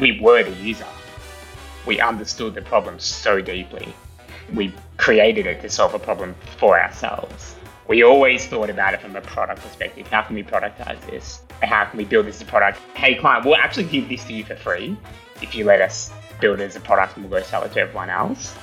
we were the user. We understood the problem so deeply. We created it to solve a problem for ourselves. We always thought about it from a product perspective. How can we productize this? How can we build this as a product? Hey, client, we'll actually give this to you for free if you let us build it as a product and we'll go sell it to everyone else.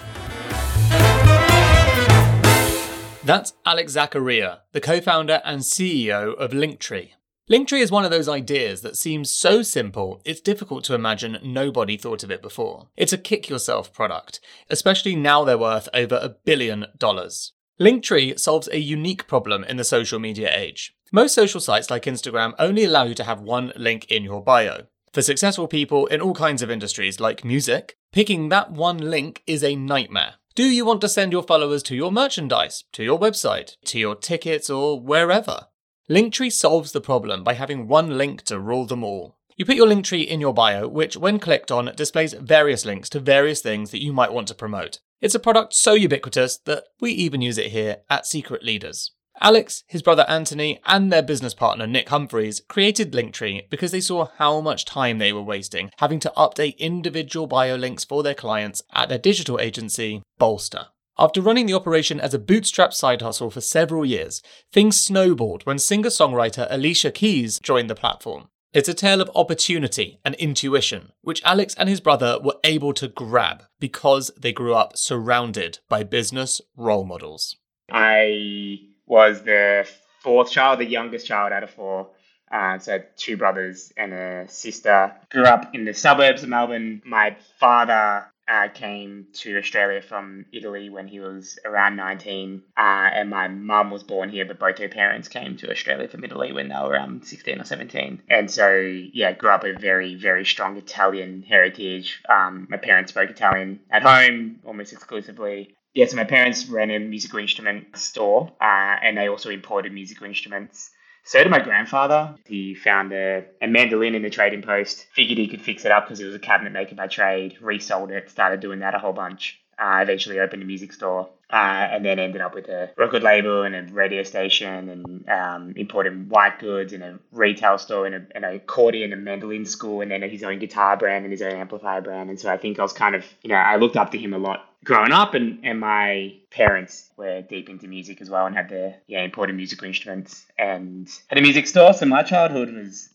That's Alex Zaccaria, the co founder and CEO of Linktree. Linktree is one of those ideas that seems so simple, it's difficult to imagine nobody thought of it before. It's a kick yourself product, especially now they're worth over a billion dollars. Linktree solves a unique problem in the social media age. Most social sites like Instagram only allow you to have one link in your bio. For successful people in all kinds of industries like music, picking that one link is a nightmare. Do you want to send your followers to your merchandise, to your website, to your tickets, or wherever? Linktree solves the problem by having one link to rule them all. You put your Linktree in your bio, which, when clicked on, displays various links to various things that you might want to promote. It's a product so ubiquitous that we even use it here at Secret Leaders. Alex, his brother Anthony, and their business partner Nick Humphreys created Linktree because they saw how much time they were wasting having to update individual bio links for their clients at their digital agency, Bolster. After running the operation as a bootstrap side hustle for several years, things snowballed when singer songwriter Alicia Keys joined the platform. It's a tale of opportunity and intuition, which Alex and his brother were able to grab because they grew up surrounded by business role models. I was the fourth child, the youngest child out of four. Uh, so two brothers and a sister. Grew up in the suburbs of Melbourne. My father uh, came to Australia from Italy when he was around 19, uh, and my mum was born here, but both her parents came to Australia from Italy when they were around 16 or 17. And so, yeah, grew up with a very, very strong Italian heritage. Um, my parents spoke Italian at home almost exclusively. Yeah, so my parents ran a musical instrument store, uh, and they also imported musical instruments. So did my grandfather. He found a, a mandolin in the trading post, figured he could fix it up because he was a cabinet maker by trade, resold it, started doing that a whole bunch. Uh, eventually opened a music store uh, and then ended up with a record label and a radio station and um, imported white goods and a retail store and, a, an accordion and mandolin school and then his own guitar brand and his own amplifier brand. And so I think I was kind of, you know, I looked up to him a lot growing up and, and my parents were deep into music as well and had their yeah imported musical instruments and had a music store so my childhood was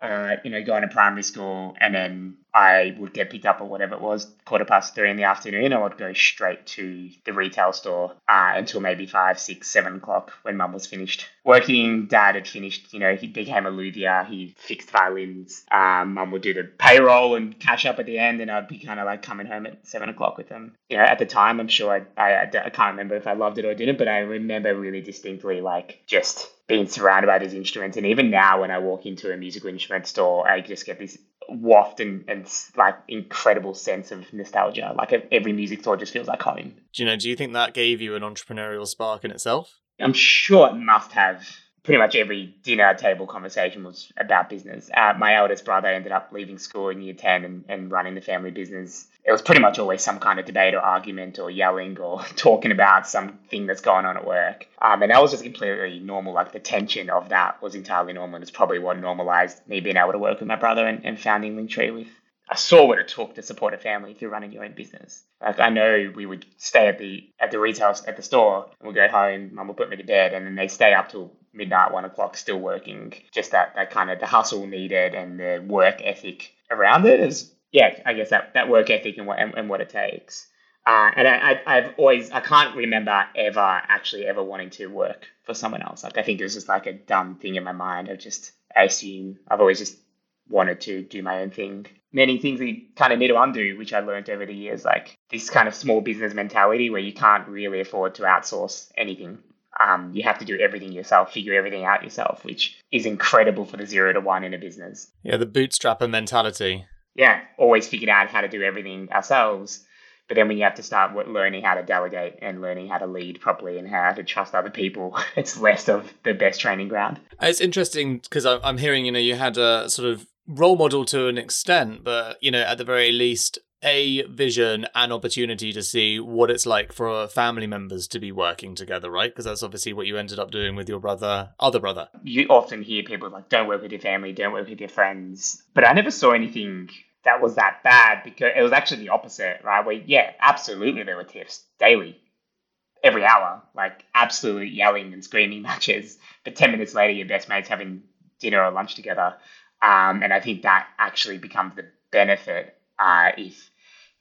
uh, you know going to primary school and then I would get picked up or whatever it was, quarter past three in the afternoon. I would go straight to the retail store uh, until maybe five, six, seven o'clock when mum was finished working. Dad had finished, you know, he became a luthier. He fixed violins. Um, mum would do the payroll and cash up at the end, and I'd be kind of like coming home at seven o'clock with them. You know, at the time, I'm sure I, I, I can't remember if I loved it or didn't, but I remember really distinctly like just being surrounded by these instruments. And even now, when I walk into a musical instrument store, I just get this waft and, and like incredible sense of nostalgia. Like every music store just feels like home. Do you know? Do you think that gave you an entrepreneurial spark in itself? I'm sure it must have. Pretty much every dinner table conversation was about business. Uh, my eldest brother ended up leaving school in year 10 and, and running the family business it was pretty much always some kind of debate or argument or yelling or talking about something that's going on at work. Um, and that was just completely normal. Like the tension of that was entirely normal. And it's probably what normalized me being able to work with my brother and, and founding Linktree with. I saw what it took to support a family through running your own business. Like I know we would stay at the at the retail at the store and we'd go home, mum would put me to bed and then they stay up till midnight, one o'clock, still working. Just that, that kind of the hustle needed and the work ethic around it is yeah, I guess that, that work ethic and what and, and what it takes. Uh, and I, I, have always I can't remember ever actually ever wanting to work for someone else. Like I think it was just like a dumb thing in my mind of just I assume I've always just wanted to do my own thing. Many things you kind of need to undo, which I learned over the years, like this kind of small business mentality where you can't really afford to outsource anything. Um, you have to do everything yourself, figure everything out yourself, which is incredible for the zero to one in a business. Yeah, the bootstrapper mentality yeah, always figured out how to do everything ourselves. But then when you have to start learning how to delegate and learning how to lead properly and how to trust other people, it's less of the best training ground. Uh, it's interesting because I'm hearing, you know, you had a sort of role model to an extent, but, you know, at the very least, a vision and opportunity to see what it's like for family members to be working together, right? Because that's obviously what you ended up doing with your brother, other brother. You often hear people like, don't work with your family, don't work with your friends. But I never saw anything that was that bad because it was actually the opposite, right? Where yeah, absolutely there were tiffs daily, every hour, like absolutely yelling and screaming matches. But ten minutes later, your best mates having dinner or lunch together, um, and I think that actually becomes the benefit uh, if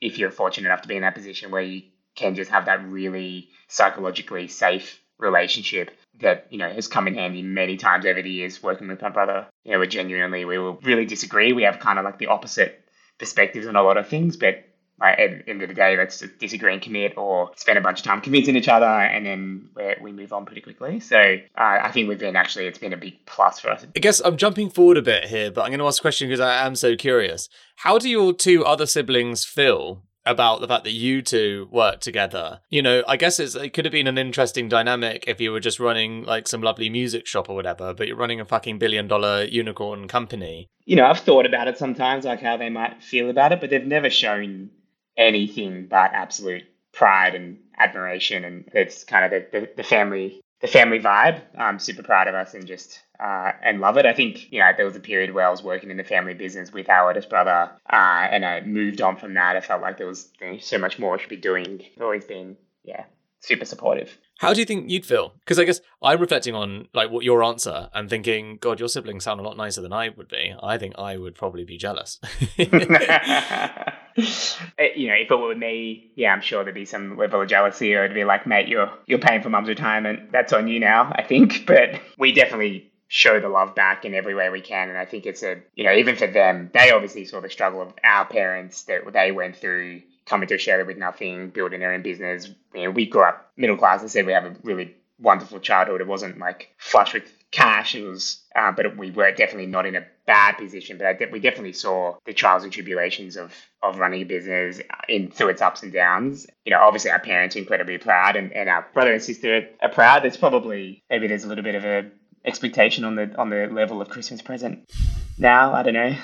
if you're fortunate enough to be in that position where you can just have that really psychologically safe relationship that you know has come in handy many times over the years working with my brother. You know, we genuinely we will really disagree. We have kind of like the opposite perspectives on a lot of things, but like, at the end of the day, let's just disagree and commit or spend a bunch of time convincing each other and then we move on pretty quickly. So uh, I think we've been actually, it's been a big plus for us. I guess I'm jumping forward a bit here, but I'm going to ask a question because I am so curious. How do your two other siblings feel about the fact that you two work together. You know, I guess it could have been an interesting dynamic if you were just running like some lovely music shop or whatever, but you're running a fucking billion dollar unicorn company. You know, I've thought about it sometimes, like how they might feel about it, but they've never shown anything but absolute pride and admiration. And it's kind of the, the, the family the family vibe. I'm super proud of us and just uh, and love it. I think you know there was a period where I was working in the family business with our eldest brother, uh, and I moved on from that. I felt like there was you know, so much more I should be doing. always been yeah super supportive. How do you think you'd feel? Because I guess I'm reflecting on like what your answer and thinking, God, your siblings sound a lot nicer than I would be. I think I would probably be jealous. Eh, you know, if it were me, yeah, I'm sure there'd be some level of jealousy, or it'd be like, mate, you're you're paying for mum's retirement. That's on you now, I think. But we definitely show the love back in every way we can. And I think it's a, you know, even for them, they obviously saw the struggle of our parents that they went through coming to Australia with nothing, building their own business. You know, we grew up middle class. I said we have a really wonderful childhood. It wasn't like flush with cash. It was, uh, but we were definitely not in a bad position. But de- we definitely saw the trials and tribulations of of running a business in through its ups and downs. You know, obviously our parents are incredibly proud, and, and our brother and sister are proud. There's probably maybe there's a little bit of a expectation on the on the level of Christmas present now. I don't know.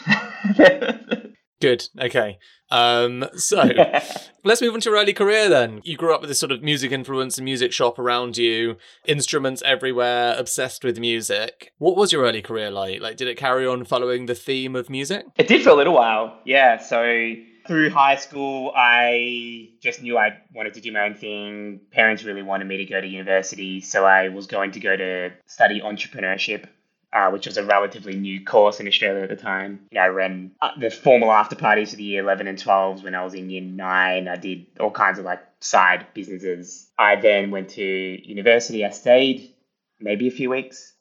Good. Okay. Um, so let's move on to your early career then. You grew up with this sort of music influence and music shop around you, instruments everywhere, obsessed with music. What was your early career like? Like, did it carry on following the theme of music? It did for a little while. Yeah. So through high school, I just knew I wanted to do my own thing. Parents really wanted me to go to university, so I was going to go to study entrepreneurship uh, which was a relatively new course in Australia at the time. You know, I ran uh, the formal after parties for the year 11 and 12s when I was in year nine. I did all kinds of like side businesses. I then went to university. I stayed maybe a few weeks,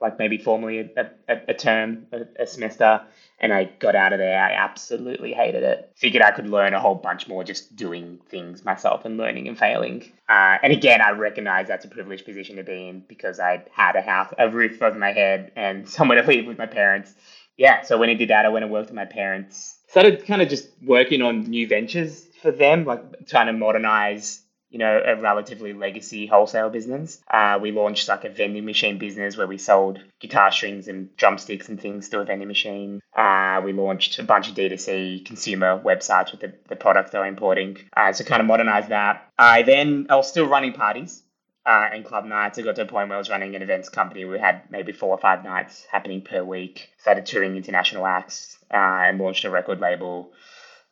like maybe formally a, a, a term, a, a semester and I got out of there. I absolutely hated it. Figured I could learn a whole bunch more just doing things myself and learning and failing. Uh, and again, I recognize that's a privileged position to be in because I had a house, a roof over my head, and somewhere to live with my parents. Yeah, so when I did that, I went and worked with my parents. Started kind of just working on new ventures for them, like trying to modernize you know, a relatively legacy wholesale business. Uh, we launched like a vending machine business where we sold guitar strings and drumsticks and things to a vending machine. Uh, we launched a bunch of D2C consumer websites with the, the products they were importing. Uh, so kind of modernize that. I then, I was still running parties. Uh, and club nights. I got to a point where I was running an events company. We had maybe four or five nights happening per week. Started touring international acts uh, and launched a record label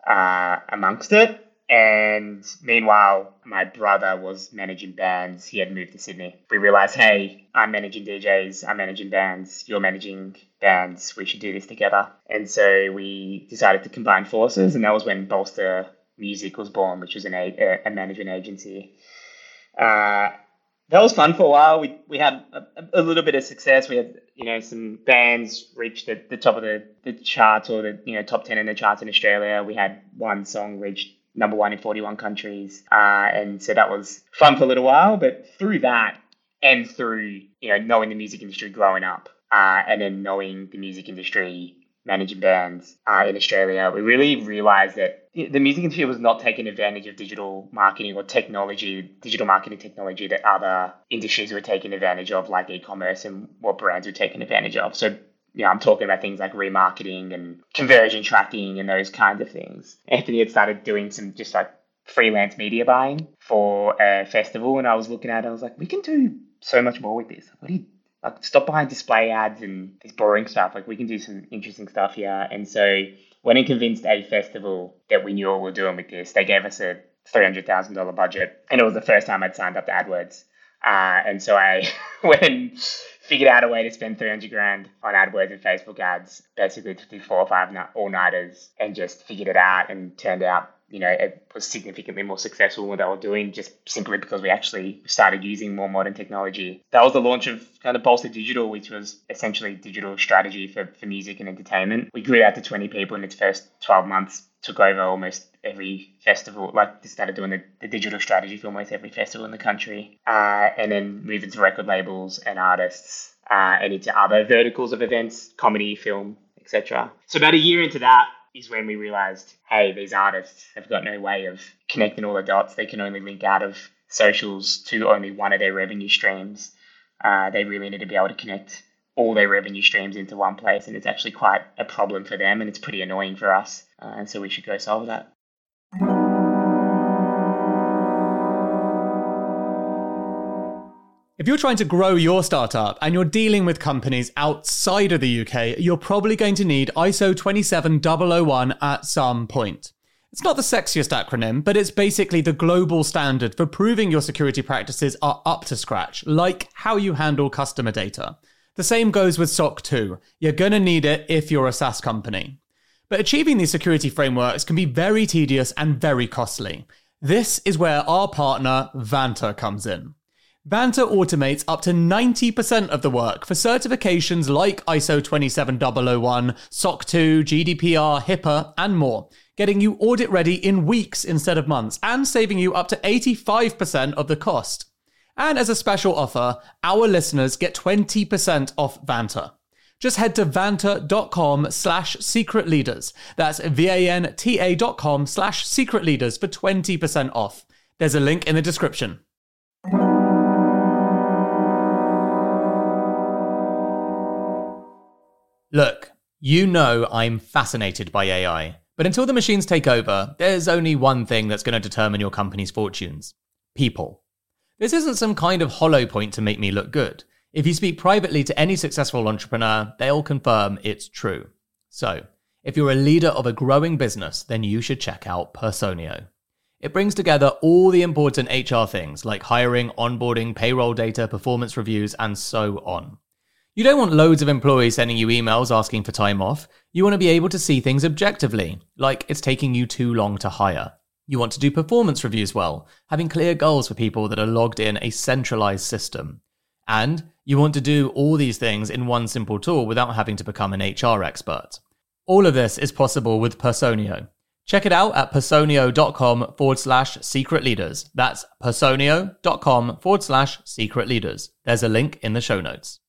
uh, amongst it. And meanwhile, my brother was managing bands. He had moved to Sydney. We realized, hey, I'm managing DJs, I'm managing bands, you're managing bands. We should do this together. And so we decided to combine forces, and that was when Bolster Music was born, which was an a, a management agency. Uh, that was fun for a while. We we had a, a, little bit of success. We had you know some bands reach the, the top of the, the charts or the you know top ten in the charts in Australia. We had one song reach number one in 41 countries. Uh, and so that was fun for a little while. But through that and through, you know, knowing the music industry growing up uh, and then knowing the music industry managing bands uh, in Australia, we really realized that the music industry was not taking advantage of digital marketing or technology, digital marketing technology that other industries were taking advantage of, like e-commerce and what brands were taking advantage of. So you know, I'm talking about things like remarketing and conversion tracking and those kinds of things. Anthony had started doing some just like freelance media buying for a festival, and I was looking at it, I was like, we can do so much more with this. What do you like? Stop buying display ads and this boring stuff. Like we can do some interesting stuff here. And so when and convinced a festival that we knew what we were doing with this. They gave us a $300,000 budget, and it was the first time I'd signed up to AdWords. Uh, and so I went and figured out a way to spend 300 grand on AdWords and Facebook ads, basically to do four or five all nighters, and just figured it out and turned out you know, it was significantly more successful than what they were doing just simply because we actually started using more modern technology. That was the launch of kind of Bolster Digital, which was essentially digital strategy for, for music and entertainment. We grew out to 20 people in its first 12 months, took over almost every festival, like they started doing the, the digital strategy for almost every festival in the country, uh, and then moved into record labels and artists uh, and into other verticals of events, comedy, film, etc. So about a year into that, is when we realized, hey, these artists have got no way of connecting all the dots. They can only link out of socials to only one of their revenue streams. Uh, they really need to be able to connect all their revenue streams into one place, and it's actually quite a problem for them, and it's pretty annoying for us. Uh, and so we should go solve that. If you're trying to grow your startup and you're dealing with companies outside of the UK, you're probably going to need ISO 27001 at some point. It's not the sexiest acronym, but it's basically the global standard for proving your security practices are up to scratch, like how you handle customer data. The same goes with SOC 2. You're going to need it if you're a SaaS company. But achieving these security frameworks can be very tedious and very costly. This is where our partner, Vanta, comes in. Vanta automates up to 90% of the work for certifications like ISO 27001, SOC 2, GDPR, HIPAA, and more, getting you audit ready in weeks instead of months and saving you up to 85% of the cost. And as a special offer, our listeners get 20% off Vanta. Just head to vanta.com slash secret leaders. That's V-A-N-T-A dot com slash secret leaders for 20% off. There's a link in the description. Look, you know I'm fascinated by AI, but until the machines take over, there's only one thing that's going to determine your company's fortunes people. This isn't some kind of hollow point to make me look good. If you speak privately to any successful entrepreneur, they'll confirm it's true. So, if you're a leader of a growing business, then you should check out Personio. It brings together all the important HR things like hiring, onboarding, payroll data, performance reviews, and so on. You don't want loads of employees sending you emails asking for time off. You want to be able to see things objectively, like it's taking you too long to hire. You want to do performance reviews well, having clear goals for people that are logged in a centralized system. And you want to do all these things in one simple tool without having to become an HR expert. All of this is possible with Personio. Check it out at personio.com forward slash secret leaders. That's personio.com forward slash secret leaders. There's a link in the show notes.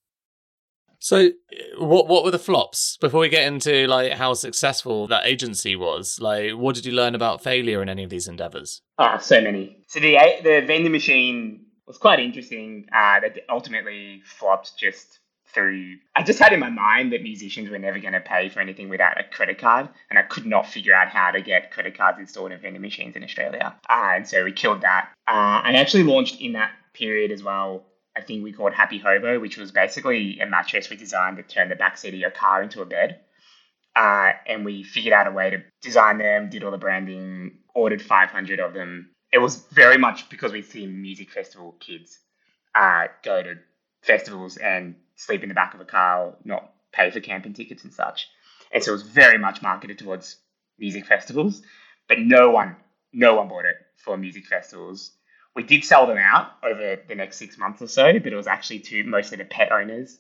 So, what what were the flops before we get into like how successful that agency was? Like, what did you learn about failure in any of these endeavors? Ah, so many. So the the vending machine was quite interesting. Uh, that ultimately flopped just through. I just had in my mind that musicians were never going to pay for anything without a credit card, and I could not figure out how to get credit cards installed in vending machines in Australia. Uh, and so we killed that. Uh, I actually launched in that period as well a thing we called Happy Hobo, which was basically a mattress we designed to turn the backseat of your car into a bed. Uh, and we figured out a way to design them, did all the branding, ordered 500 of them. It was very much because we'd seen music festival kids uh, go to festivals and sleep in the back of a car, not pay for camping tickets and such. And so it was very much marketed towards music festivals, but no one, no one bought it for music festivals. We did sell them out over the next six months or so, but it was actually to mostly the pet owners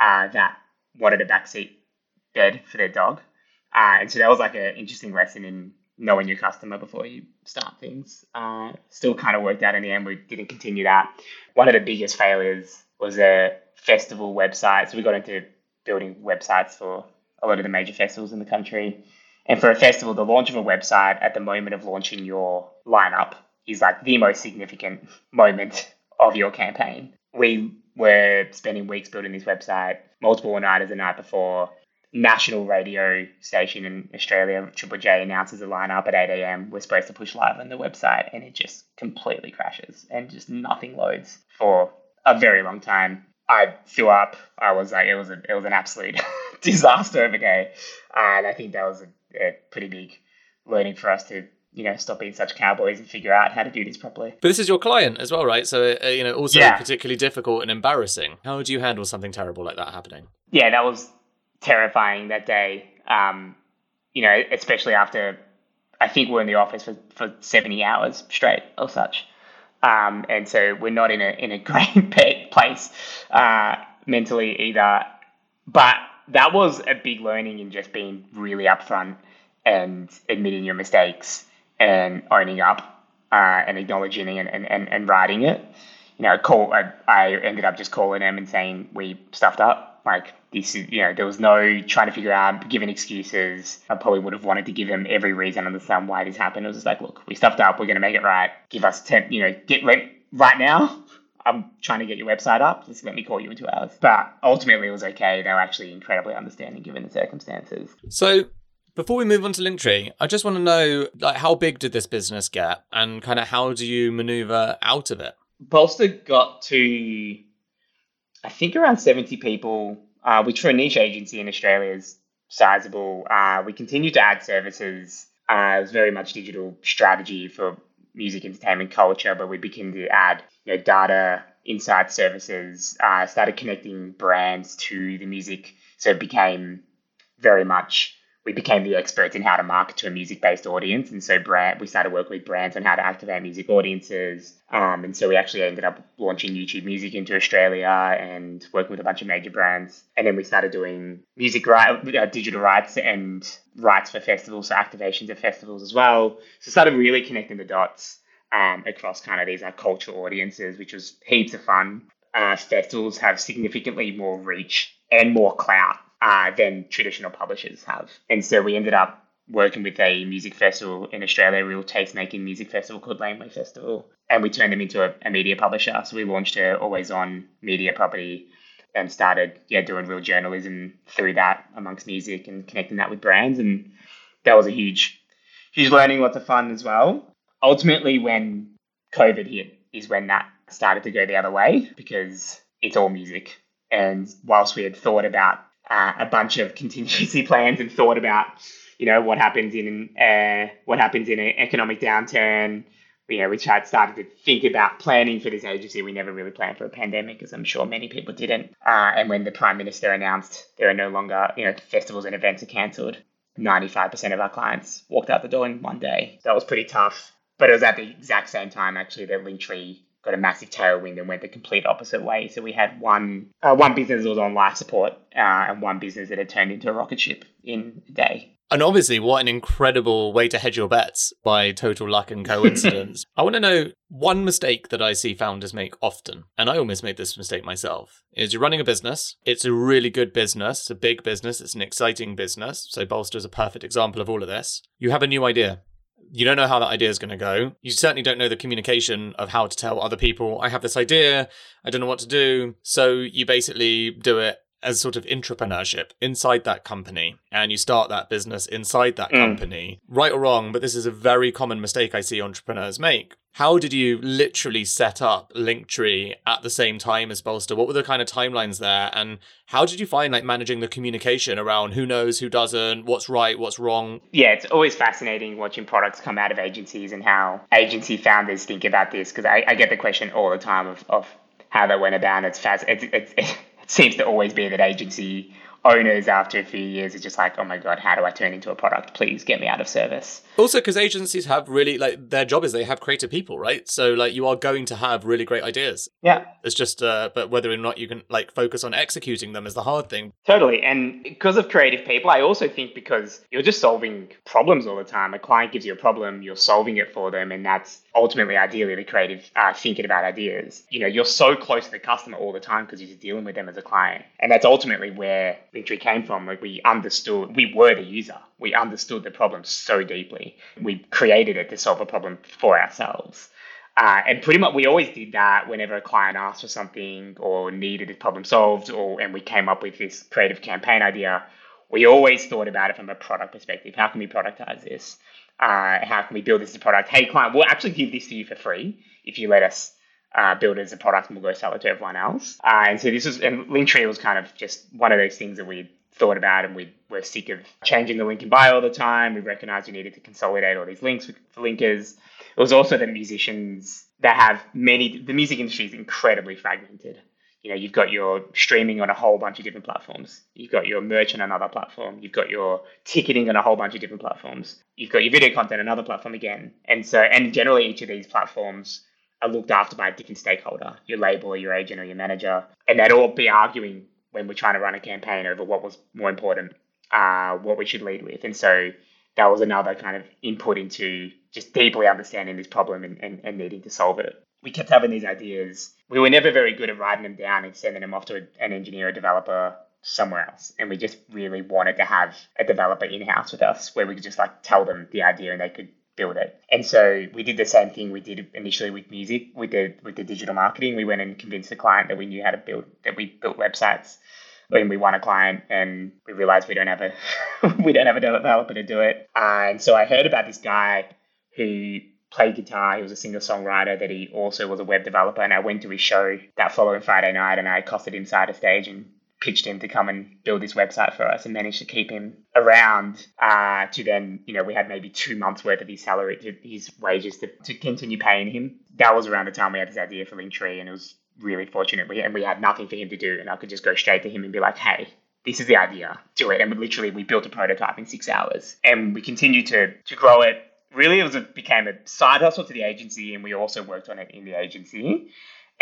uh, that wanted a backseat bed for their dog. Uh, and so that was like an interesting lesson in knowing your customer before you start things. Uh, still kind of worked out in the end. We didn't continue that. One of the biggest failures was a festival website. So we got into building websites for a lot of the major festivals in the country. And for a festival, the launch of a website at the moment of launching your lineup is like the most significant moment of your campaign. We were spending weeks building this website, multiple nighters the night before. National radio station in Australia, Triple J, announces a lineup at 8 a.m. We're supposed to push live on the website, and it just completely crashes and just nothing loads for a very long time. I threw up. I was like, it was a, it was an absolute disaster of a day, and I think that was a, a pretty big learning for us to you know stop being such cowboys and figure out how to do this properly. But this is your client as well, right? So uh, you know, also yeah. particularly difficult and embarrassing. How would you handle something terrible like that happening? Yeah, that was terrifying that day. Um, you know, especially after I think we're in the office for, for 70 hours straight or such. Um, and so we're not in a, in a great place uh, mentally either. But that was a big learning in just being really upfront and admitting your mistakes and owning up uh, and acknowledging it and, and, and writing it. You know, call I, I ended up just calling them and saying we stuffed up. Like this is, you know, there was no trying to figure out, giving excuses. I probably would have wanted to give them every reason on the understand why this happened. It was just like, look, we stuffed up. We're going to make it right. Give us ten, you know, get right right now. I'm trying to get your website up. Just let me call you in two hours. But ultimately, it was okay. They were actually incredibly understanding given the circumstances. So before we move on to Linktree, I just want to know like how big did this business get and kind of how do you maneuver out of it? Bolster got to I think around 70 people, uh, which for a niche agency in Australia is sizable. Uh, we continued to add services. Uh, it was very much digital strategy for music, entertainment, culture, but we began to add you know, data, insight services, uh, started connecting brands to the music. So it became very much we became the experts in how to market to a music-based audience, and so brand we started working with brands on how to activate music audiences. Um, and so we actually ended up launching YouTube Music into Australia and working with a bunch of major brands. And then we started doing music right, uh, digital rights and rights for festivals, so activations of festivals as well. So started really connecting the dots um, across kind of these like cultural audiences, which was heaps of fun. Uh, festivals have significantly more reach and more clout uh, than traditional publishers have. And so we ended up working with a music festival in Australia, a real taste making music festival called Laneway Festival. And we turned them into a, a media publisher. So we launched a always on media property and started yeah doing real journalism through that amongst music and connecting that with brands. And that was a huge, huge learning, lots of fun as well. Ultimately, when COVID hit, is when that started to go the other way because it's all music. And whilst we had thought about uh, a bunch of contingency plans and thought about, you know, what happens in uh, what happens in an economic downturn. Know, we had started to think about planning for this agency. We never really planned for a pandemic, as I'm sure many people didn't. Uh, and when the prime minister announced there are no longer, you know, festivals and events are cancelled, 95% of our clients walked out the door in one day. That was pretty tough. But it was at the exact same time, actually, that Linktree got a massive tailwind and went the complete opposite way. So we had one uh, one business that was on life support uh, and one business that had turned into a rocket ship in a day. And obviously, what an incredible way to hedge your bets by total luck and coincidence. I want to know one mistake that I see founders make often, and I almost made this mistake myself, is you're running a business. It's a really good business, it's a big business, it's an exciting business. So Bolster is a perfect example of all of this. You have a new idea you don't know how that idea is going to go. You certainly don't know the communication of how to tell other people, I have this idea, I don't know what to do. So you basically do it as sort of entrepreneurship inside that company and you start that business inside that mm. company. Right or wrong, but this is a very common mistake I see entrepreneurs make. How did you literally set up Linktree at the same time as Bolster? What were the kind of timelines there? And how did you find like managing the communication around who knows, who doesn't, what's right, what's wrong? Yeah, it's always fascinating watching products come out of agencies and how agency founders think about this because I, I, get the question all the time of, of how they went about it. It's fast. It's, it's, it seems to always be that agency owners after a few years are just like, oh my god, how do I turn into a product? Please get me out of service. Also, because agencies have really like their job is they have creative people, right? So like you are going to have really great ideas. Yeah, it's just, uh, but whether or not you can like focus on executing them is the hard thing. Totally, and because of creative people, I also think because you're just solving problems all the time. A client gives you a problem, you're solving it for them, and that's ultimately, ideally, the creative uh, thinking about ideas. You know, you're so close to the customer all the time because you're just dealing with them as a client, and that's ultimately where Linktree came from. Like we understood, we were the user. We understood the problem so deeply. We created it to solve a problem for ourselves. Uh, and pretty much we always did that whenever a client asked for something or needed a problem solved or and we came up with this creative campaign idea we always thought about it from a product perspective how can we productize this uh, how can we build this as a product hey client we'll actually give this to you for free if you let us uh, build it as a product and we'll go sell it to everyone else. Uh, and so this was, and Linktree was kind of just one of those things that we thought about and we were sick of changing the link in bio all the time. We recognized we needed to consolidate all these links for linkers. It was also that musicians that have many, the music industry is incredibly fragmented. You know, you've got your streaming on a whole bunch of different platforms. You've got your merch on another platform. You've got your ticketing on a whole bunch of different platforms. You've got your video content on another platform again. And so, and generally each of these platforms are looked after by a different stakeholder, your label or your agent or your manager. And they'd all be arguing when we're trying to run a campaign over what was more important, uh, what we should lead with. And so that was another kind of input into just deeply understanding this problem and, and, and needing to solve it. We kept having these ideas. We were never very good at writing them down and sending them off to an engineer or developer somewhere else. And we just really wanted to have a developer in house with us where we could just like tell them the idea and they could build it. And so we did the same thing we did initially with music, with the with the digital marketing. We went and convinced the client that we knew how to build that we built websites. When we won a client and we realized we don't have a we don't have a developer to do it. Uh, and so I heard about this guy who played guitar. He was a singer songwriter that he also was a web developer. And I went to his show that following Friday night and I accosted him side of stage and pitched him to come and build this website for us and managed to keep him around uh, to then, you know, we had maybe two months worth of his salary, to, his wages to, to continue paying him. That was around the time we had this idea for Linktree and it was really fortunate. We, and we had nothing for him to do and I could just go straight to him and be like, hey, this is the idea, do it. And literally we built a prototype in six hours and we continued to, to grow it. Really, it was a, became a side hustle to the agency and we also worked on it in the agency.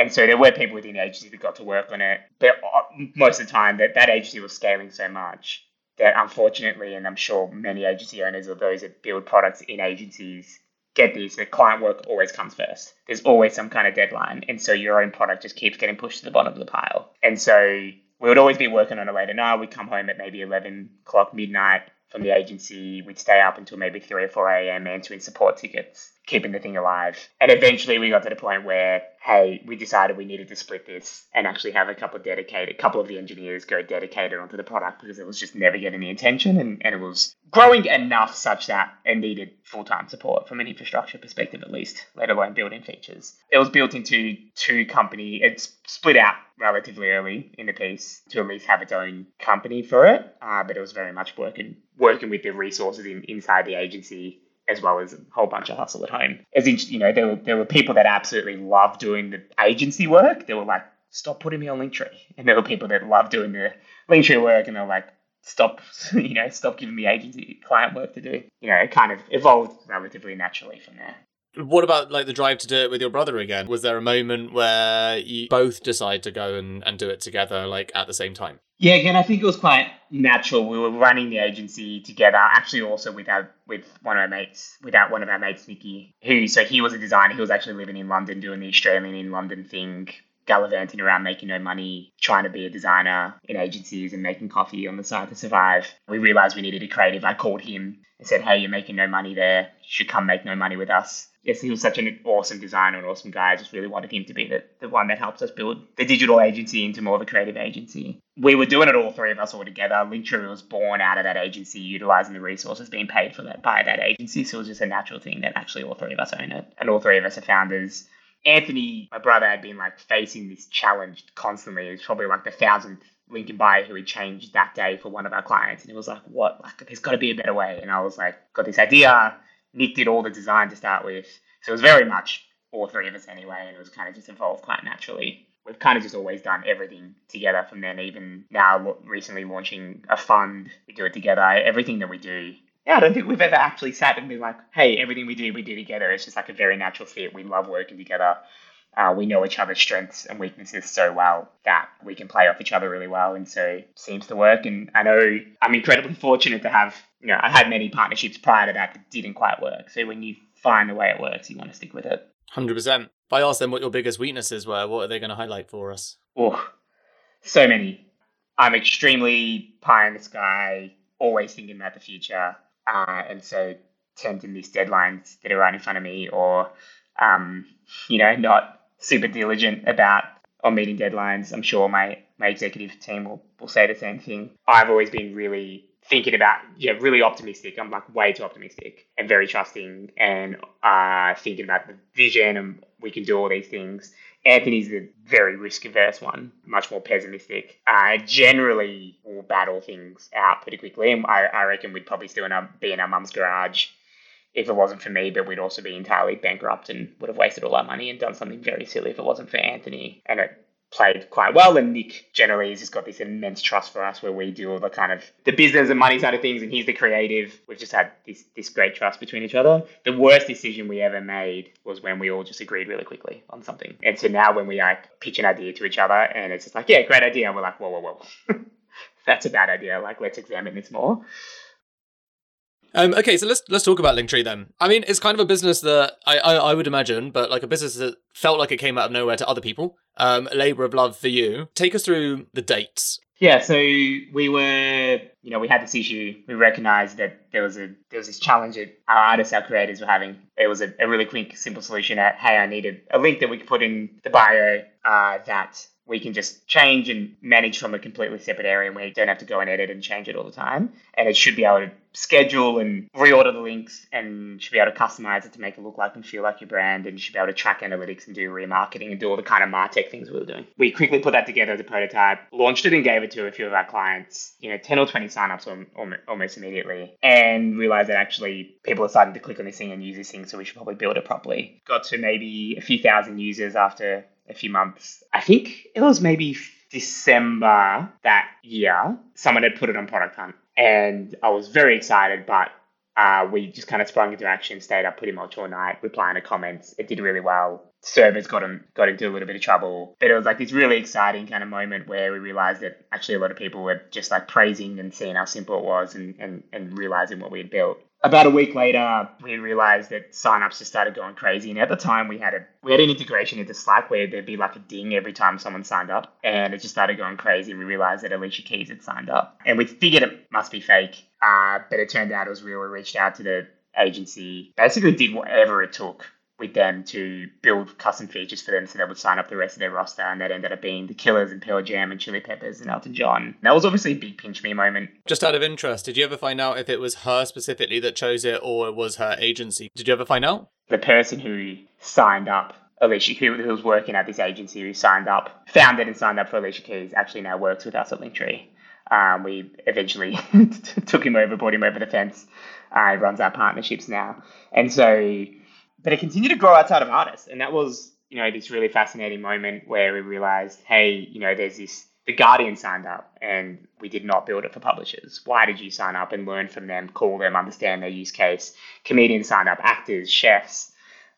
And so there were people within the agency that got to work on it. But uh, most of the time, that, that agency was scaling so much that unfortunately, and I'm sure many agency owners or those that build products in agencies get this, that client work always comes first. There's always some kind of deadline. And so your own product just keeps getting pushed to the bottom of the pile. And so we would always be working on it later night. We'd come home at maybe 11 o'clock, midnight from the agency. We'd stay up until maybe 3 or 4 a.m. answering support tickets keeping the thing alive. And eventually we got to the point where, hey, we decided we needed to split this and actually have a couple of dedicated, a couple of the engineers go dedicated onto the product because it was just never getting the attention and, and it was growing enough such that it needed full-time support from an infrastructure perspective at least, let alone building features. It was built into two company, it's split out relatively early in the piece to at least have its own company for it, uh, but it was very much working working with the resources in, inside the agency as well as a whole bunch of hustle at home. As in, you know, there were there were people that absolutely loved doing the agency work. They were like, stop putting me on Linktree, and there were people that loved doing the Linktree work, and they were like, stop, you know, stop giving me agency client work to do. You know, it kind of evolved relatively naturally from there. What about like the drive to do it with your brother again? Was there a moment where you both decide to go and, and do it together, like at the same time? Yeah, again, I think it was quite natural. We were running the agency together, actually, also with our with one of our mates, without one of our mates, Nicky, who so he was a designer. He was actually living in London, doing the Australian in London thing, gallivanting around, making no money, trying to be a designer in agencies and making coffee on the side to survive. We realized we needed a creative. I called him and said, "Hey, you're making no money there. You should come make no money with us." Yes, he was such an awesome designer and awesome guy. I just really wanted him to be the, the one that helps us build the digital agency into more of a creative agency. We were doing it all three of us all together. Linktree was born out of that agency, utilizing the resources being paid for that by that agency. So it was just a natural thing that actually all three of us own it. And all three of us are founders. Anthony, my brother, had been like facing this challenge constantly. It's probably like the thousandth link in bio who had changed that day for one of our clients. And he was like, what? Like, there's got to be a better way. And I was like, got this idea Nick did all the design to start with. So it was very much all three of us anyway, and it was kind of just evolved quite naturally. We've kind of just always done everything together from then, even now recently launching a fund, we do it together. Everything that we do. Yeah, I don't think we've ever actually sat and been like, hey, everything we do, we do together. It's just like a very natural fit. We love working together. Uh, we know each other's strengths and weaknesses so well that we can play off each other really well. And so it seems to work. And I know I'm incredibly fortunate to have, you know, I had many partnerships prior to that that didn't quite work. So when you find the way it works, you want to stick with it. 100%. If I ask them what your biggest weaknesses were, what are they going to highlight for us? Oh, so many. I'm extremely pie in the sky, always thinking about the future. Uh, and so tend to miss deadlines that are right in front of me or, um, you know, not super diligent about on meeting deadlines. I'm sure my, my executive team will, will say the same thing. I've always been really thinking about, yeah, really optimistic. I'm like way too optimistic and very trusting and uh, thinking about the vision and we can do all these things. Anthony's the very risk averse one, much more pessimistic. Uh, generally will battle things out pretty quickly. And I, I reckon we'd probably still be in our mum's garage if it wasn't for me, but we'd also be entirely bankrupt and would have wasted all our money and done something very silly if it wasn't for Anthony. And it played quite well. And Nick generally has got this immense trust for us where we do all the kind of the business and money side of things and he's the creative. We've just had this this great trust between each other. The worst decision we ever made was when we all just agreed really quickly on something. And so now when we like pitch an idea to each other and it's just like, yeah, great idea, and we're like, whoa, whoa, whoa. That's a bad idea. Like let's examine this more. Um, okay, so let's let's talk about Linktree then. I mean, it's kind of a business that I, I, I would imagine, but like a business that felt like it came out of nowhere to other people. Um, labor of love for you. Take us through the dates. Yeah, so we were, you know, we had this issue. We recognized that there was a there was this challenge that our artists, our creators were having. It was a, a really quick, simple solution. At hey, I needed a link that we could put in the bio uh, that we can just change and manage from a completely separate area and we don't have to go and edit and change it all the time. And it should be able to schedule and reorder the links and should be able to customize it to make it look like and feel like your brand and should be able to track analytics and do remarketing and do all the kind of martech things we were doing. We quickly put that together as a prototype, launched it and gave it to a few of our clients, you know, 10 or 20 signups almost immediately and realized that actually people are starting to click on this thing and use this thing, so we should probably build it properly. Got to maybe a few thousand users after a few months. I think it was maybe December that year. Someone had put it on Product Hunt, and I was very excited, but uh, we just kind of sprung into action, stayed up pretty much all night, replying to comments. It did really well. Servers got them, got into a little bit of trouble, but it was like this really exciting kind of moment where we realized that actually a lot of people were just like praising and seeing how simple it was and, and, and realizing what we had built about a week later, we realized that signups just started going crazy. And at the time, we had a we had an integration into Slack where there'd be like a ding every time someone signed up, and it just started going crazy. We realized that Alicia Keys had signed up, and we figured it must be fake. Uh, but it turned out it was real. We reached out to the agency, basically did whatever it took with them to build custom features for them so they would sign up the rest of their roster. And that ended up being the Killers and Pearl Jam and Chili Peppers and Elton John. That was obviously a big pinch me moment. Just out of interest, did you ever find out if it was her specifically that chose it or it was her agency? Did you ever find out? The person who signed up Alicia, who, who was working at this agency who signed up, founded and signed up for Alicia Keys, actually now works with us at Linktree. Um, we eventually took him over, brought him over the fence. Uh, he runs our partnerships now. And so but it continued to grow outside of artists. And that was, you know, this really fascinating moment where we realized, hey, you know, there's this, the Guardian signed up and we did not build it for publishers. Why did you sign up and learn from them, call them, understand their use case? Comedians signed up, actors, chefs.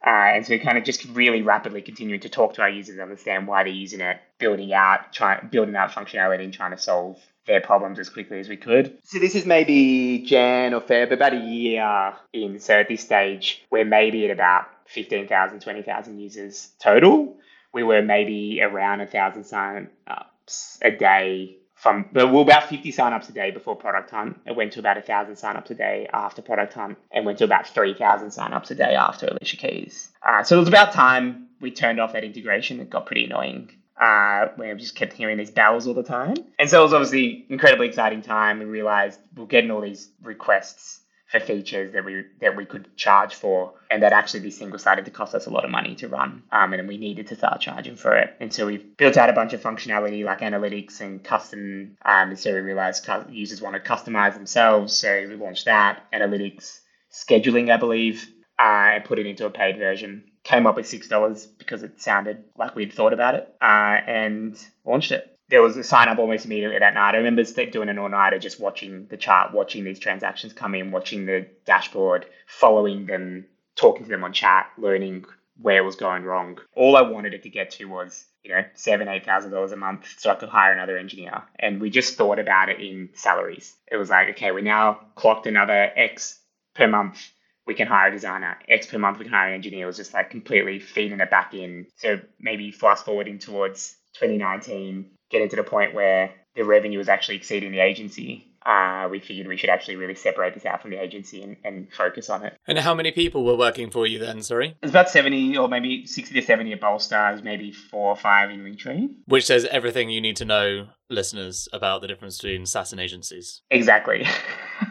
Uh, and so kind of just really rapidly continuing to talk to our users, and understand why they're using it, building out, building out functionality and trying to solve their problems as quickly as we could. So this is maybe Jan or Feb, about a year in. So at this stage, we're maybe at about 15,000, 20,000 users total. We were maybe around a thousand sign-ups a day from, but we were about 50 sign-ups a day before Product Hunt. It went to about a thousand sign-ups a day after Product Hunt and went to about 3,000 sign-ups a day after Alicia Keys. Uh, so it was about time we turned off that integration. It got pretty annoying uh, where we just kept hearing these bells all the time. And so it was obviously incredibly exciting time. We realized we are getting all these requests for features that we that we could charge for, and that actually thing was starting to cost us a lot of money to run, um, and we needed to start charging for it. And so we built out a bunch of functionality like analytics and custom. Um, and so we realized users want to customize themselves, so we launched that analytics, scheduling, I believe, uh, and put it into a paid version came up with six dollars because it sounded like we'd thought about it uh, and launched it. There was a sign up almost immediately that night. I remember doing an all nighter, just watching the chart, watching these transactions come in, watching the dashboard, following them, talking to them on chat, learning where was going wrong. All I wanted it to get to was you know seven eight thousand dollars a month so I could hire another engineer. And we just thought about it in salaries. It was like okay, we now clocked another X per month we can hire a designer. X per month we can hire an engineer. It was just like completely feeding it back in. So maybe fast forwarding towards 2019, getting to the point where the revenue was actually exceeding the agency. Uh, we figured we should actually really separate this out from the agency and, and focus on it. And how many people were working for you then, sorry? It's about 70 or maybe 60 to 70 at Bolster's, maybe four or five in Linktree. Which says everything you need to know, listeners, about the difference between SaaS and agencies. Exactly.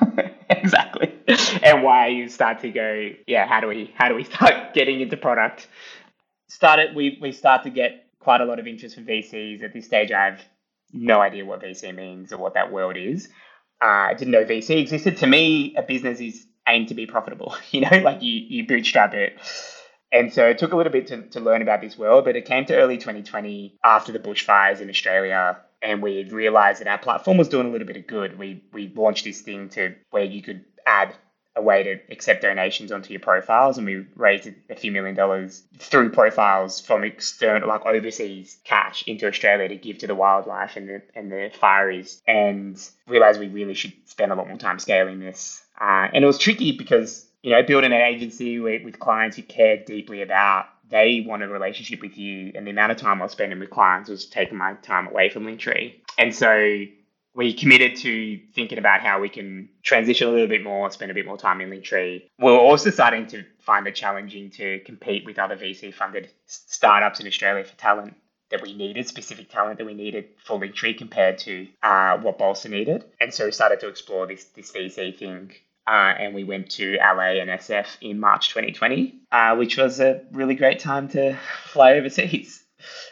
exactly. and why you start to go, yeah, how do we how do we start getting into product? started we we start to get quite a lot of interest for VCs. At this stage, I have no idea what VC means or what that world is. Uh, I didn't know VC existed. To me, a business is aimed to be profitable. You know, like you you bootstrap it. And so it took a little bit to, to learn about this world, but it came to early 2020 after the bushfires in Australia, and we realized that our platform was doing a little bit of good. We we launched this thing to where you could add a way to accept donations onto your profiles, and we raised a few million dollars through profiles from external, like overseas cash into Australia to give to the wildlife and the and the fireys, and realized we really should spend a lot more time scaling this. Uh, and it was tricky because you know building an agency with, with clients you care deeply about. They want a relationship with you, and the amount of time I was spending with clients was taking my time away from Linktree. And so we committed to thinking about how we can transition a little bit more, spend a bit more time in Linktree. We're also starting to find it challenging to compete with other VC funded startups in Australia for talent that we needed, specific talent that we needed for Linktree compared to uh, what Bolster needed. And so we started to explore this, this VC thing. Uh, and we went to LA and SF in March 2020, uh, which was a really great time to fly overseas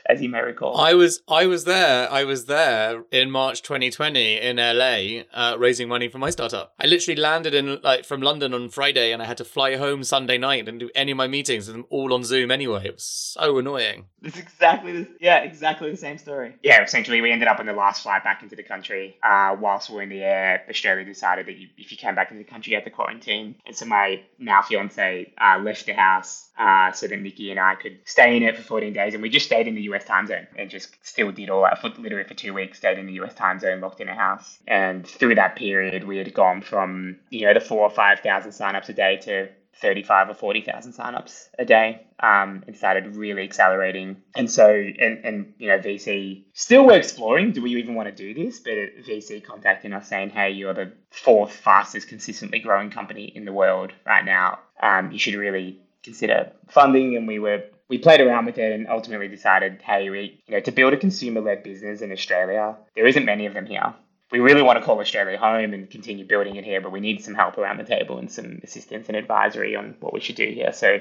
as you may recall. I was I was there. I was there in March 2020 in LA, uh, raising money for my startup. I literally landed in like from London on Friday, and I had to fly home Sunday night and do any of my meetings and all on Zoom anyway. It was so annoying. It's exactly the, yeah, exactly the same story. Yeah, essentially, we ended up on the last flight back into the country. Uh, whilst we were in the air, Australia decided that you, if you came back into the country, you had to quarantine. And so my now fiance uh, left the house uh, so that Nikki and I could stay in it for 14 days. And we just stayed in the US time zone and just still did all that for literally for two weeks, stayed in the US time zone, locked in a house. And through that period, we had gone from, you know, the four or 5,000 signups a day to 35 or 40,000 signups a day um, and started really accelerating. And so, and, and, you know, VC still we're exploring, do we even want to do this? But VC contacting us saying, hey, you're the fourth fastest consistently growing company in the world right now. Um, you should really consider funding and we were we played around with it and ultimately decided hey we you know to build a consumer led business in australia there isn't many of them here. We really want to call australia home and continue building it here but we need some help around the table and some assistance and advisory on what we should do here. So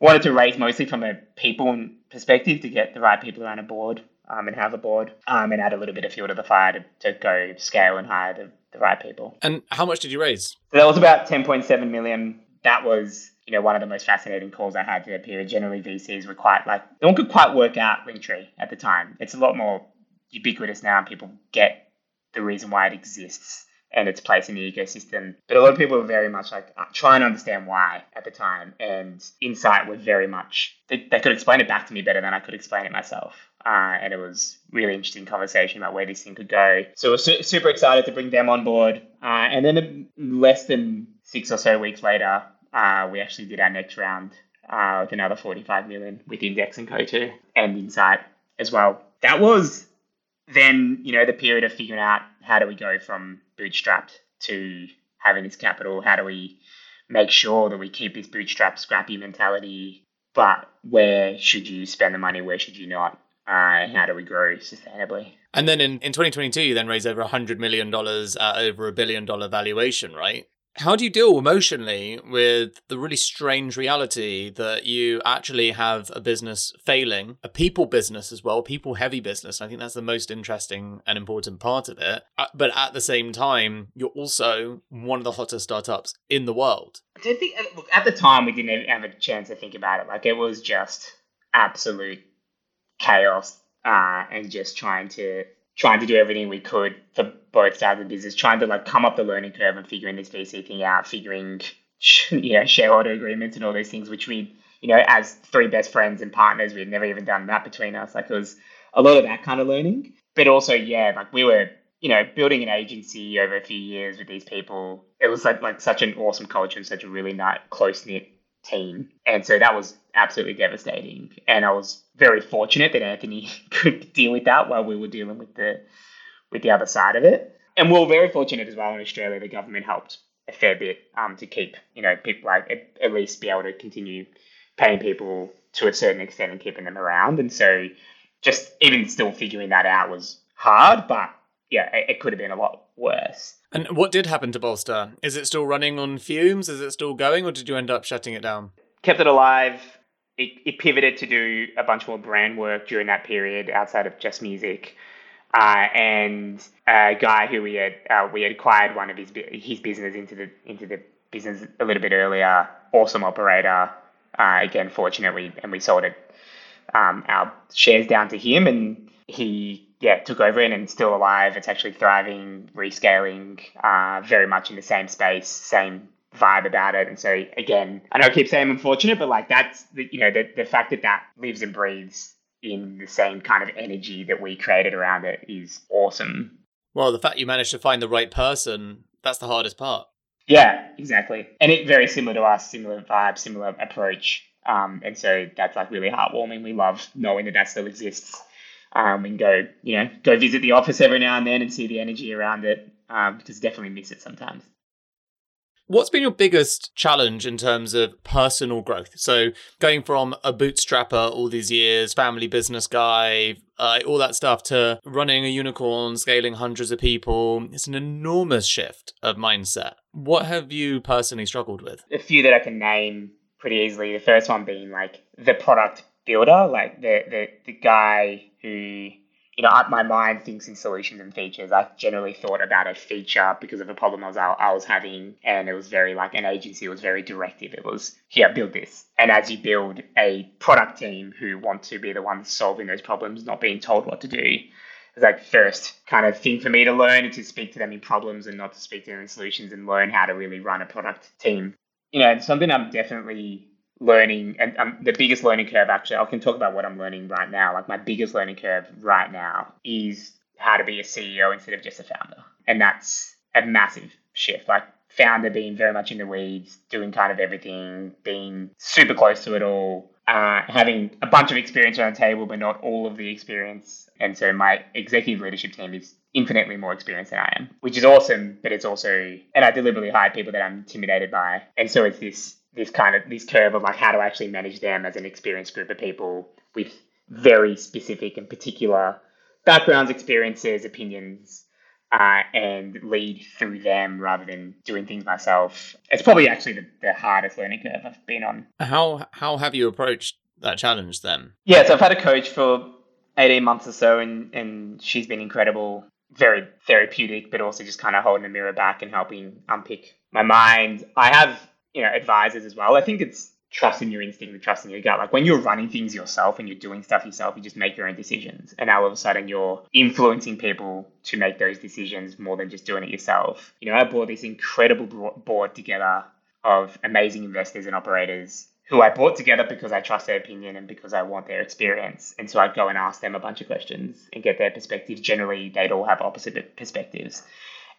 wanted to raise mostly from a people perspective to get the right people around a board um, and have a board um, and add a little bit of fuel to the fire to, to go scale and hire the, the right people. And how much did you raise? So that was about 10.7 million that was you know one of the most fascinating calls I had for that period. Generally, VCs were quite like no one could quite work out Linktree at the time. It's a lot more ubiquitous now, and people get the reason why it exists and its place in the ecosystem. But a lot of people were very much like uh, trying to understand why at the time, and Insight was very much they, they could explain it back to me better than I could explain it myself. Uh, and it was really interesting conversation about where this thing could go. So we're su- super excited to bring them on board. Uh, and then less than six or so weeks later, uh, we actually did our next round uh, with another 45 million with Index and Coatue and Insight as well. That was then, you know, the period of figuring out how do we go from bootstrapped to having this capital? How do we make sure that we keep this bootstrap scrappy mentality? But where should you spend the money? Where should you not? Uh, how do we grow sustainably? And then in, in 2022, you then raised over $100 million at over a billion dollar valuation, right? How do you deal emotionally with the really strange reality that you actually have a business failing, a people business as well, people heavy business? I think that's the most interesting and important part of it. Uh, but at the same time, you're also one of the hottest startups in the world. I don't think, look, at the time, we didn't have a chance to think about it. Like, it was just absolute chaos uh, and just trying to trying to do everything we could for both sides of the business, trying to like come up the learning curve and figuring this VC thing out, figuring you know shareholder agreements and all these things, which we you know as three best friends and partners, we had never even done that between us. Like it was a lot of that kind of learning, but also yeah, like we were you know building an agency over a few years with these people. It was like like such an awesome culture and such a really nice close knit team, and so that was absolutely devastating. And I was very fortunate that Anthony could deal with that while we were dealing with the with the other side of it. And we are very fortunate as well in Australia. The government helped a fair bit um, to keep you know people like at, at least be able to continue paying people to a certain extent and keeping them around. And so just even still figuring that out was hard, but yeah, it, it could have been a lot worse. And what did happen to Bolster? Is it still running on fumes? Is it still going, or did you end up shutting it down? Kept it alive it, it pivoted to do a bunch more brand work during that period outside of just music. Uh, and a guy who we had uh, we had acquired one of his his business into the into the business a little bit earlier. Awesome operator. Uh, again, fortunately, and we sold it um, our shares down to him, and he yeah took over and still alive. It's actually thriving, rescaling, uh, very much in the same space, same vibe about it. And so again, I know I keep saying unfortunate, but like that's the, you know the the fact that that lives and breathes in the same kind of energy that we created around it is awesome. Well, the fact you managed to find the right person, that's the hardest part. Yeah, exactly. And it very similar to us, similar vibe, similar approach. Um, and so that's like really heartwarming. We love knowing that that still exists. Um, we can go, you know, go visit the office every now and then and see the energy around it um, because definitely miss it sometimes. What's been your biggest challenge in terms of personal growth? So, going from a bootstrapper all these years, family business guy, uh, all that stuff, to running a unicorn, scaling hundreds of people, it's an enormous shift of mindset. What have you personally struggled with? A few that I can name pretty easily. The first one being like the product builder, like the the, the guy who you know, my mind thinks in solutions and features. I generally thought about a feature because of a problem I was I was having, and it was very like an agency. It was very directive. It was here, build this. And as you build a product team who want to be the ones solving those problems, not being told what to do, it's like first kind of thing for me to learn and to speak to them in problems and not to speak to them in solutions and learn how to really run a product team. You know, something I'm definitely learning and um, the biggest learning curve actually i can talk about what i'm learning right now. Like my biggest learning curve right now is how to be a ceo instead of just a founder. And that's a massive shift. Like founder being very much in the weeds doing kind of everything being super close to it all uh, having a bunch of experience on the table but not all of the experience. And so my executive leadership team is infinitely more experienced than i am which is awesome but it's also and i deliberately hire people that i'm intimidated by. And so it's this this kind of this curve of like how to actually manage them as an experienced group of people with very specific and particular backgrounds, experiences, opinions, uh, and lead through them rather than doing things myself. It's probably actually the, the hardest learning curve I've been on. How how have you approached that challenge then? Yeah, so I've had a coach for 18 months or so and, and she's been incredible, very therapeutic, but also just kind of holding the mirror back and helping unpick my mind. I have you know advisors as well. I think it's trusting your instinct and trusting your gut. Like when you're running things yourself and you're doing stuff yourself, you just make your own decisions. And now all of a sudden you're influencing people to make those decisions more than just doing it yourself. You know, I brought this incredible board together of amazing investors and operators who I brought together because I trust their opinion and because I want their experience. And so I'd go and ask them a bunch of questions and get their perspectives. Generally, they'd all have opposite perspectives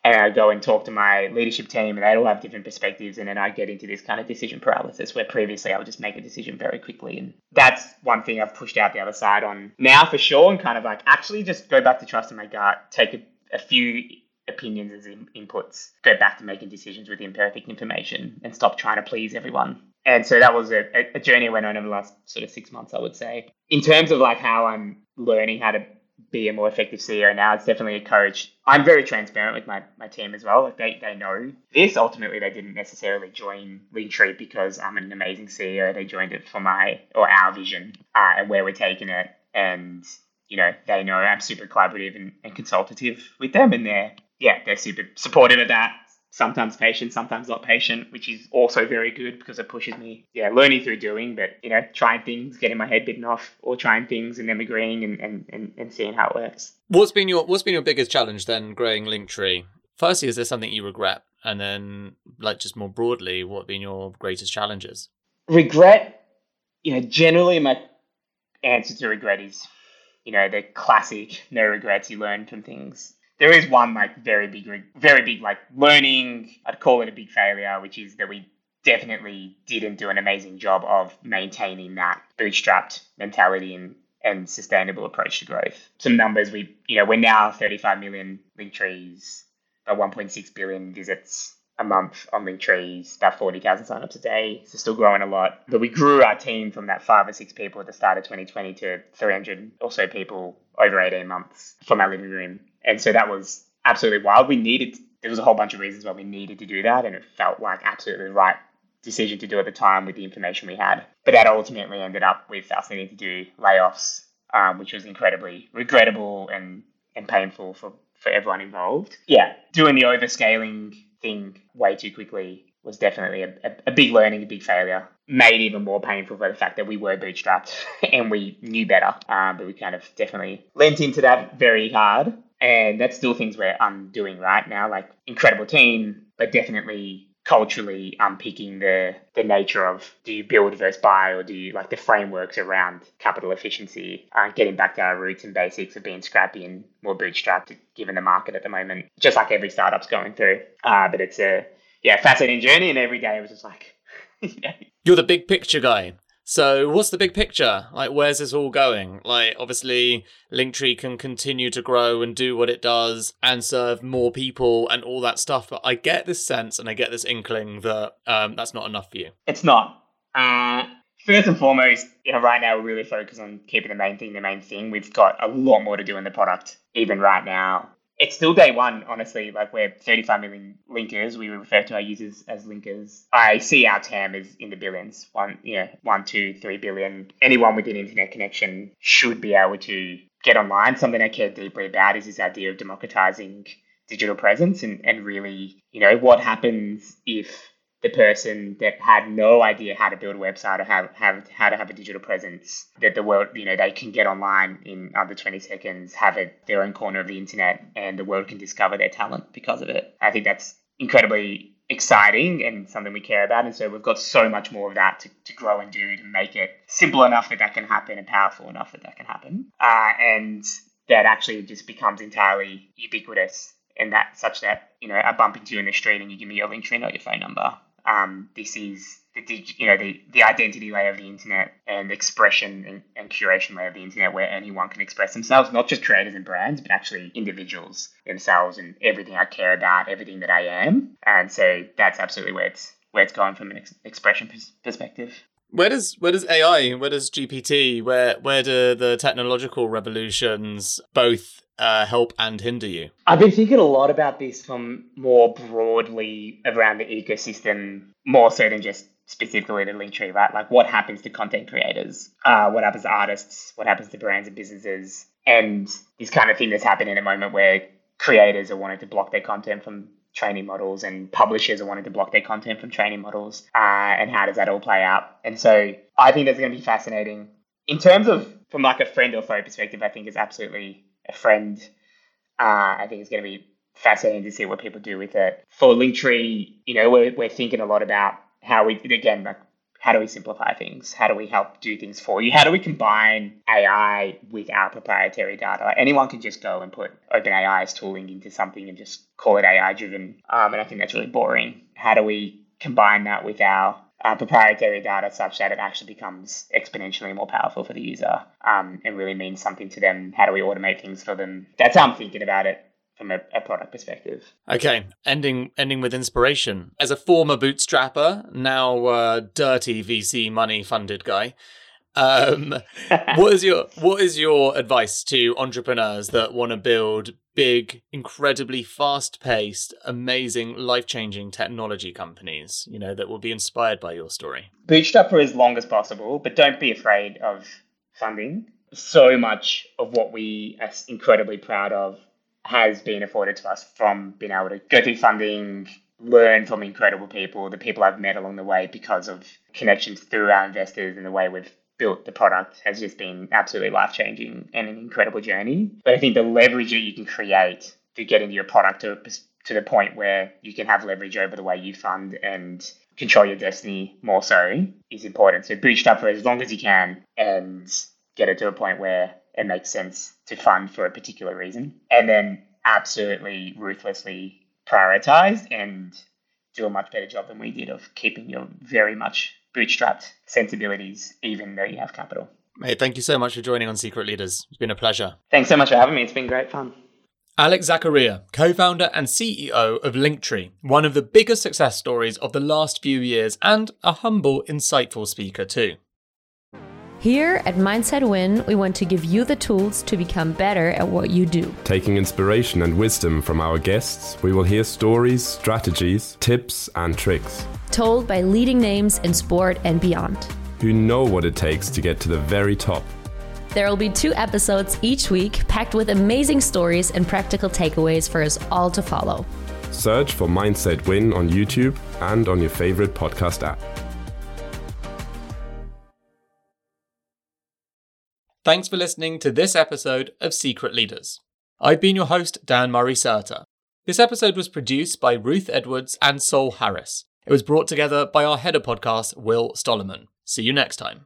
and I go and talk to my leadership team, and they all have different perspectives, and then I get into this kind of decision paralysis where previously I would just make a decision very quickly, and that's one thing I've pushed out the other side on now for sure, and kind of like actually just go back to trusting my gut, take a, a few opinions as in, inputs, go back to making decisions with imperfect information, and stop trying to please everyone. And so that was a, a journey I went on over the last sort of six months, I would say. In terms of like how I'm learning how to be a more effective CEO now. It's definitely a coach. I'm very transparent with my, my team as well. Like they, they know this. Ultimately, they didn't necessarily join Linktree because I'm an amazing CEO. They joined it for my or our vision uh, and where we're taking it. And, you know, they know I'm super collaborative and, and consultative with them. And they're, yeah, they're super supportive of that sometimes patient, sometimes not patient, which is also very good because it pushes me, yeah, learning through doing, but, you know, trying things, getting my head bitten off, or trying things and then agreeing and, and, and, and seeing how it works. What's been your What's been your biggest challenge then, growing Linktree? Firstly, is there something you regret? And then, like, just more broadly, what have been your greatest challenges? Regret, you know, generally my answer to regret is, you know, the classic no regrets, you learn from things there is one like very big, very big like learning. I'd call it a big failure, which is that we definitely didn't do an amazing job of maintaining that bootstrapped mentality and and sustainable approach to growth. Some numbers we you know we're now 35 million link trees, about 1.6 billion visits a month on Linktrees, about 40,000 signups a day. So still growing a lot. But we grew our team from that five or six people at the start of 2020 to 300 or so people over 18 months from our living room and so that was absolutely wild. We needed, there was a whole bunch of reasons why we needed to do that. And it felt like absolutely the right decision to do at the time with the information we had. But that ultimately ended up with us needing to do layoffs, um, which was incredibly regrettable and, and painful for, for everyone involved. Yeah, doing the overscaling thing way too quickly was definitely a, a, a, big learning, a big failure. Made even more painful by the fact that we were bootstrapped and we knew better. Um, but we kind of definitely lent into that very hard. And that's still things we're undoing right now. Like incredible team, but definitely culturally unpicking the the nature of do you build versus buy or do you like the frameworks around capital efficiency uh, getting back to our roots and basics of being scrappy and more bootstrapped given the market at the moment just like every startup's going through uh, but it's a yeah, fascinating journey. And every day it was just like, You're the big picture guy. So, what's the big picture? Like, where's this all going? Like, obviously, Linktree can continue to grow and do what it does and serve more people and all that stuff. But I get this sense and I get this inkling that um, that's not enough for you. It's not. Uh, first and foremost, you know, right now we're really focused on keeping the main thing the main thing. We've got a lot more to do in the product, even right now it's still day one, honestly. Like we're 35 million linkers. We refer to our users as linkers. I see our TAM is in the billions. One, you know, one, two, three billion. Anyone with an internet connection should be able to get online. Something I care deeply about is this idea of democratizing digital presence and, and really, you know, what happens if the person that had no idea how to build a website or have, have how to have a digital presence that the world you know they can get online in under 20 seconds have it their own corner of the internet and the world can discover their talent because of it. I think that's incredibly exciting and something we care about and so we've got so much more of that to, to grow and do to make it simple enough that that can happen and powerful enough that that can happen. Uh, and that actually just becomes entirely ubiquitous and that such that you know I bump into you in the street and you give me your link not your phone number um, this is the you know the, the identity layer of the internet and expression and, and, curation layer of the internet where anyone can express themselves not just creators and brands but actually individuals themselves and everything i care about everything that i am. And so that's absolutely where it's where it's going from an ex- expression pers- perspective. Where does where does AI, where does GPT, where where do the technological revolutions both uh, help and hinder you? I've been thinking a lot about this from more broadly around the ecosystem, more so than just specifically to Linktree, right? Like what happens to content creators, uh, what happens to artists, what happens to brands and businesses, and this kind of thing that's happened in a moment where creators are wanting to block their content from training models and publishers are wanting to block their content from training models uh, and how does that all play out? And so i think that's going to be fascinating. In terms of from like a friend or foe perspective i think it's absolutely a friend uh, i think it's going to be fascinating to see what people do with it for linktree you know we're, we're thinking a lot about how we again like how do we simplify things? How do we help do things for you? How do we combine AI with our proprietary data? Like anyone can just go and put OpenAI's tooling into something and just call it AI driven. Um, and I think that's really boring. How do we combine that with our uh, proprietary data such that it actually becomes exponentially more powerful for the user um, and really means something to them? How do we automate things for them? That's how I'm thinking about it from a, a, product perspective. Okay, ending ending with inspiration. As a former bootstrapper, now uh, dirty VC money funded guy, um, what is your what is your advice to entrepreneurs that want to build big, incredibly fast paced, amazing, life changing technology companies? You know that will be inspired by your story. Bootstrap for as long as possible, but don't be afraid of funding. So much of what we are incredibly proud of has been afforded to us from being able to go through funding, learn from incredible people, the people I've met along the way because of connections through our investors and the way we've built the product has just been absolutely life changing and an incredible journey. But I think the leverage that you can create to get into your product to, to the point where you can have leverage over the way you fund and control your destiny more so is important. So bootstrap for as long as you can and get it to a point where it makes sense to fund for a particular reason. And then absolutely ruthlessly prioritize and do a much better job than we did of keeping your very much bootstrapped sensibilities, even though you have capital. Mate, thank you so much for joining on Secret Leaders. It's been a pleasure. Thanks so much for having me. It's been great fun. Alex Zaccaria, co founder and CEO of Linktree, one of the biggest success stories of the last few years, and a humble, insightful speaker, too. Here at Mindset Win, we want to give you the tools to become better at what you do. Taking inspiration and wisdom from our guests, we will hear stories, strategies, tips, and tricks. Told by leading names in sport and beyond. Who know what it takes to get to the very top. There will be two episodes each week, packed with amazing stories and practical takeaways for us all to follow. Search for Mindset Win on YouTube and on your favorite podcast app. Thanks for listening to this episode of Secret Leaders. I've been your host, Dan Murray Serter. This episode was produced by Ruth Edwards and Sol Harris. It was brought together by our header podcast, Will Stollerman. See you next time.